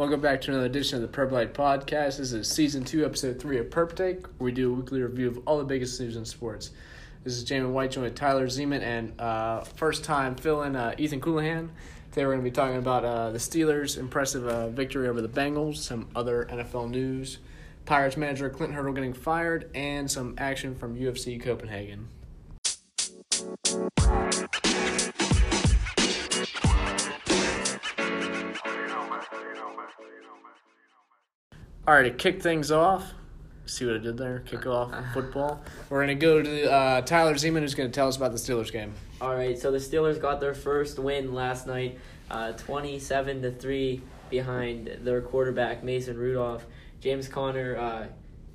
Welcome back to another edition of the Perp Light Podcast. This is season two, episode three of Perp Take, where we do a weekly review of all the biggest news in sports. This is Jamin White joined with Tyler Zeman and uh, first time filling uh, Ethan Coulihan. Today we're going to be talking about uh, the Steelers' impressive uh, victory over the Bengals, some other NFL news, Pirates manager Clint Hurdle getting fired, and some action from UFC Copenhagen. All right, to kick things off, see what I did there? Kick off football. We're going to go to uh, Tyler Zeman, who's going to tell us about the Steelers game. All right, so the Steelers got their first win last night, uh, twenty-seven to three behind their quarterback Mason Rudolph. James Conner uh,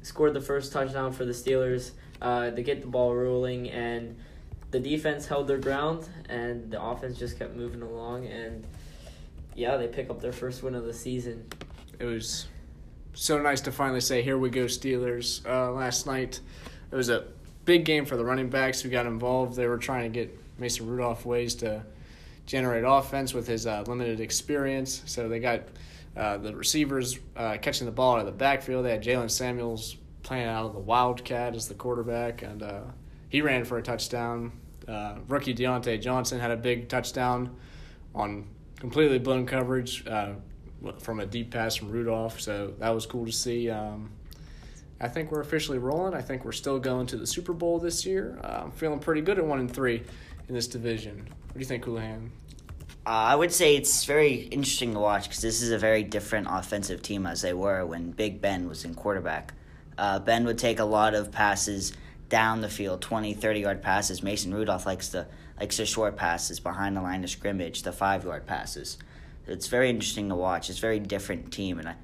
scored the first touchdown for the Steelers uh, to get the ball rolling, and the defense held their ground, and the offense just kept moving along, and yeah, they pick up their first win of the season. It was so nice to finally say, "Here we go, Steelers." Uh, last night, it was a big game for the running backs who got involved. They were trying to get Mason Rudolph ways to generate offense with his uh, limited experience. So they got uh, the receivers uh, catching the ball out of the backfield. They had Jaylen Samuels playing out of the Wildcat as the quarterback, and uh, he ran for a touchdown. Uh, rookie Diontae Johnson had a big touchdown on completely blown coverage from a deep pass from Rudolph. So that was cool to see. Um, I think we're officially rolling. I think we're still going to the Super Bowl this year. Uh, I'm feeling pretty good at one and three in this division. What do you think, Coulihan? Uh, I would say it's very interesting to watch because this is a very different offensive team as they were when Big Ben was in quarterback. Uh, ben would take a lot of passes down the field, 20, 30 yard passes. Mason Rudolph likes the likes the short passes behind the line of scrimmage, the five yard passes. It's very interesting to watch. It's a very different team, and I,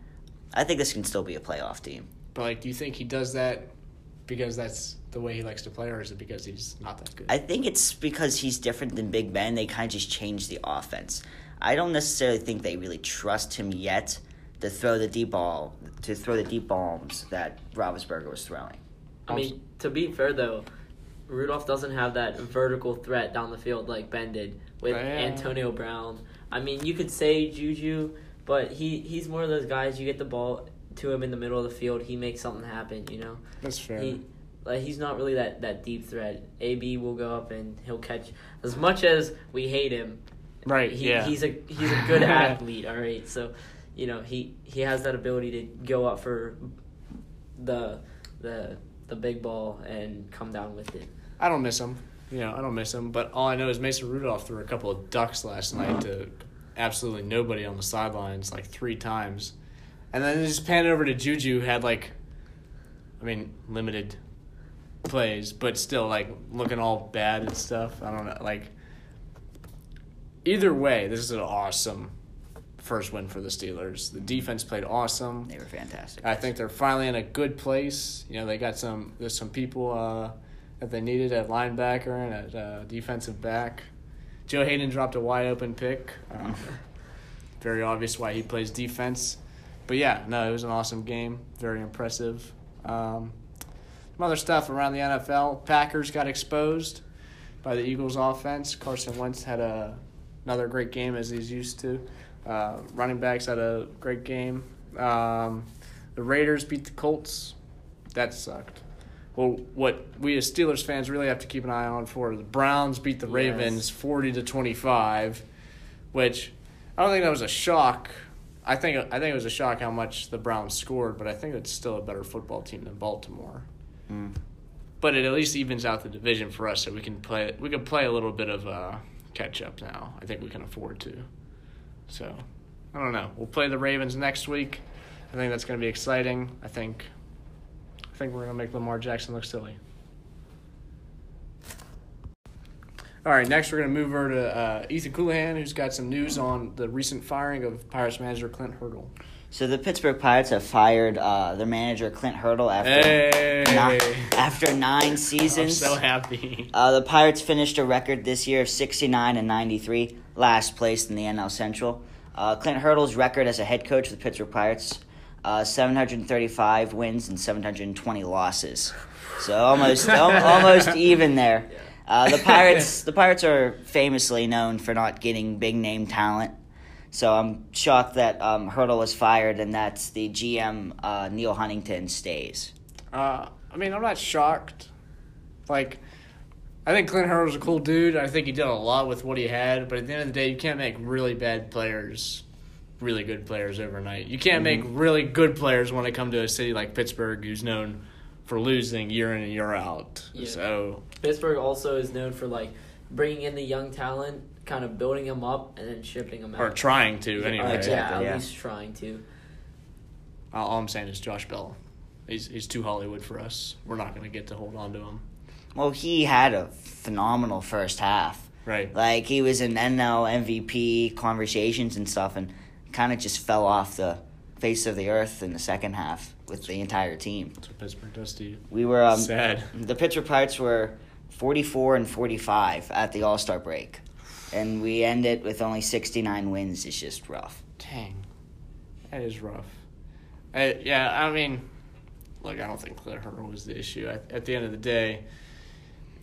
I think this can still be a playoff team. But like, do you think he does that because that's the way he likes to play, or is it because he's not that good? I think it's because he's different than Big Ben. They kind of just changed the offense. I don't necessarily think they really trust him yet to throw the deep ball to throw the deep bombs that Roethlisberger was throwing. I mean, to be fair though, Rudolph doesn't have that vertical threat down the field like Ben did with Yeah. Antonio Brown. I mean, you could say Juju, but he he's one of those guys. You get the ball to him in the middle of the field, he makes something happen. You know, that's fair. he like he's not really that that deep threat. AB will go up and he'll catch. As much as we hate him, right? he, yeah. he's a he's a good athlete. All right, so you know he he has that ability to go up for the the the big ball and come down with it. I don't miss him. You know, I don't miss him. But all I know is Mason Rudolph threw a couple of ducks last night to absolutely nobody on the sidelines, like three times, and then it just panned over to Juju. who Had like, I mean, limited plays, but still like looking all bad and stuff. I don't know. Like, either way, this is an awesome first win for the Steelers. The defense played awesome. They were fantastic. I think they're finally in a good place. You know, they got some there's some people uh, that they needed at linebacker and at uh, defensive back. Joe Haden dropped a wide open pick. Um, very obvious why he plays defense. But yeah, no, it was an awesome game. Very impressive. Um, some other stuff around the NFL. Packers got exposed by the Eagles offense. Carson Wentz had a, another great game as he's used to. Uh, running backs had a great game. Um, the Raiders beat the Colts. That sucked. Well, what we as Steelers fans really have to keep an eye on for the Browns beat the Yes. Ravens forty to twenty five, which I don't think that was a shock. I think I think it was a shock how much the Browns scored, but I think it's still a better football team than Baltimore. Mm. But it at least evens out the division for us, so we can play we can play a little bit of uh, catch up now. I think we can afford to. So I don't know. We'll play the Ravens next week. I think that's going to be exciting. I think think we're going to make Lamar Jackson look silly. All right, next we're going to move over to uh, Ethan Coulihan, who's got some news on the recent firing of Pirates manager Clint Hurdle. So the Pittsburgh Pirates have fired uh, their manager Clint Hurdle after Hey! ni- after nine I'm seasons. so happy. Uh, the Pirates finished a record this year of 69 and 93, last place in the NL Central. Uh, Clint Hurdle's record as a head coach for the Pittsburgh Pirates, uh, 735 wins and 720 losses. So almost al- almost even there. Uh, the Pirates the Pirates are famously known for not getting big name talent So I'm shocked that um, Hurdle was fired and that the GM uh, Neal Huntington stays. Uh, I mean, I'm not shocked. Like, I think Clint Hurdle's a cool dude. I think he did a lot with what he had, but at the end of the day, you can't make really bad players really good players overnight. You can't make mm-hmm. really good players when they come to a city like Pittsburgh, who's known for losing year in and year out. Yeah. So Pittsburgh also is known for like bringing in the young talent, kind of building them up, and then shipping them out. or trying to Yeah, anyway. exactly. Yeah, at yeah. least trying to. All, all I'm saying is Josh Bell. He's he's too Hollywood for us. We're not going to get to hold on to him. Well, he had a phenomenal first half. Right. Like he was in NL MVP conversations and stuff, and kind of just fell off the face of the earth in the second half with the entire team. That's what Pittsburgh does to you. We were um, Sad. the Pittsburgh Pirates were forty four and forty five at the All Star break, and we end it with only sixty nine wins. It's just rough. Dang. That is rough. Uh, yeah, I mean, look, I don't think Clint Hurdle was the issue. At, at the end of the day,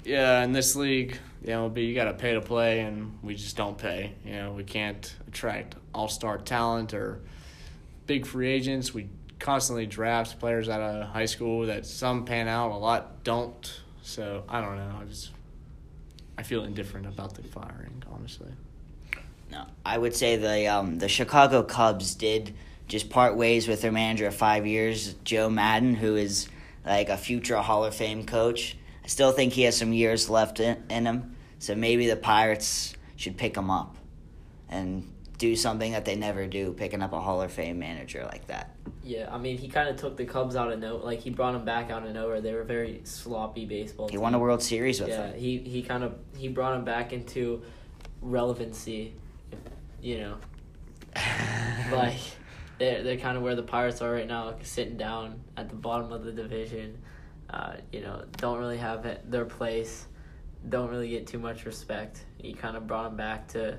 yeah, in this league, the MLB, you got to pay to play, and we just don't pay. You know, we can't attract all star talent or big free agents. We constantly draft players out of high school that some pan out, a lot don't. So I don't know. I just I feel indifferent about the firing, honestly. No, I would say the um, the Chicago Cubs did just part ways with their manager of five years, Joe Maddon, who is like a future Hall of Fame coach. I still think he has some years left in, in him, so maybe the Pirates should pick him up and do something that they never do, picking up a Hall of Fame manager like that. Yeah, I mean, he kind of took the Cubs out of no, like he brought them back out of nowhere. They were very sloppy baseball. He team. won a World Series with Yeah, them. he he kind of he brought them back into relevancy, you know. like they're they're kind of where the Pirates are right now, sitting down at the bottom of the division. Uh, you know, don't really have it, their place. Don't really get too much respect. He kind of brought them back to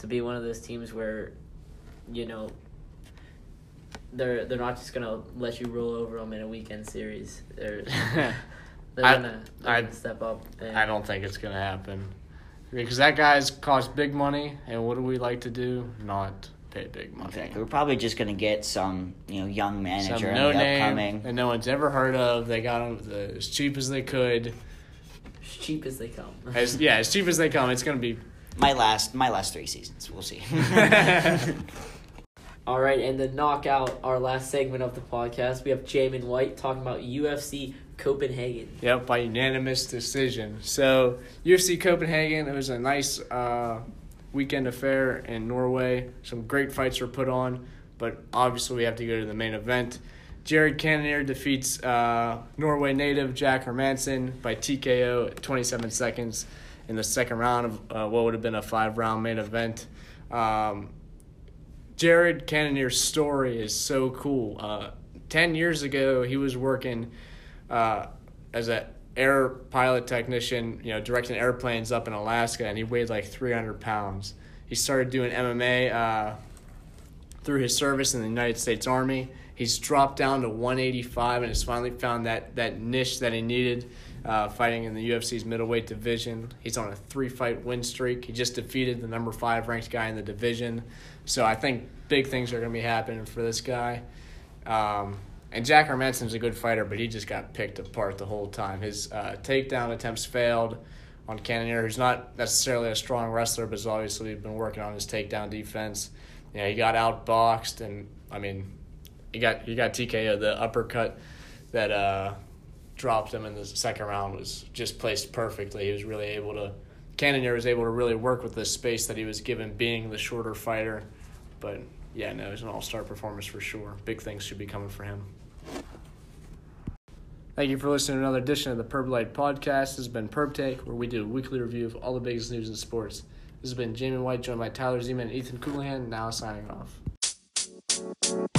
to be one of those teams where, you know. They're they're not just gonna let you roll over them in a weekend series. They're they're I- gonna, they're I- gonna step up. And, I don't think it's gonna happen because that guy's cost big money, and what do we like to do? Not pay big money. Exactly. We're probably just gonna get some, you know, young manager Some in no the name upcoming. that no one's ever heard of. They got them the, as cheap as they could. as cheap as they come. As yeah, as cheap as they come. It's gonna be. My last, my last three seasons. We'll see. All right, and the knockout, our last segment of the podcast, we have Jamin White talking about UFC Copenhagen. Yep, by unanimous decision. So UFC Copenhagen, it was a nice uh, weekend affair in Norway. Some great fights were put on, but obviously we have to go to the main event. Jared Cannonier defeats uh, Norway native Jack Hermansson by TKO at 27 seconds in the second round of uh, what would have been a five round main event. Um, Jared Cannonier's story is so cool. Uh, Ten years ago, he was working uh, as an air pilot technician, you know, directing airplanes up in Alaska, and he weighed like 300 pounds. He started doing MMA uh, through his service in the United States Army. He's dropped down to 185 and has finally found that, that niche that he needed, uh, fighting in the UFC's middleweight division. He's on a three fight win streak. He just defeated the number five ranked guy in the division. So I think big things are going to be happening for this guy. Um, and Jack Hermansson's a good fighter, but he just got picked apart the whole time. His uh, takedown attempts failed on Cannonier, who's not necessarily a strong wrestler, but has obviously been working on his takedown defense. Yeah, he got outboxed, and I mean, he got he got TKO. The uppercut that uh, dropped him in the second round was just placed perfectly. He was really able to. Cannonier was able to really work with the space that he was given, being the shorter fighter. But yeah, no, was an all star performance for sure. Big things should be coming for him. Thank you for listening to another edition of the Perb Light Podcast. This has been Perb Take, where we do a weekly review of all the biggest news in sports. This has been Jamie White, joined by Tyler Zeman and Ethan Coulihan, now signing off.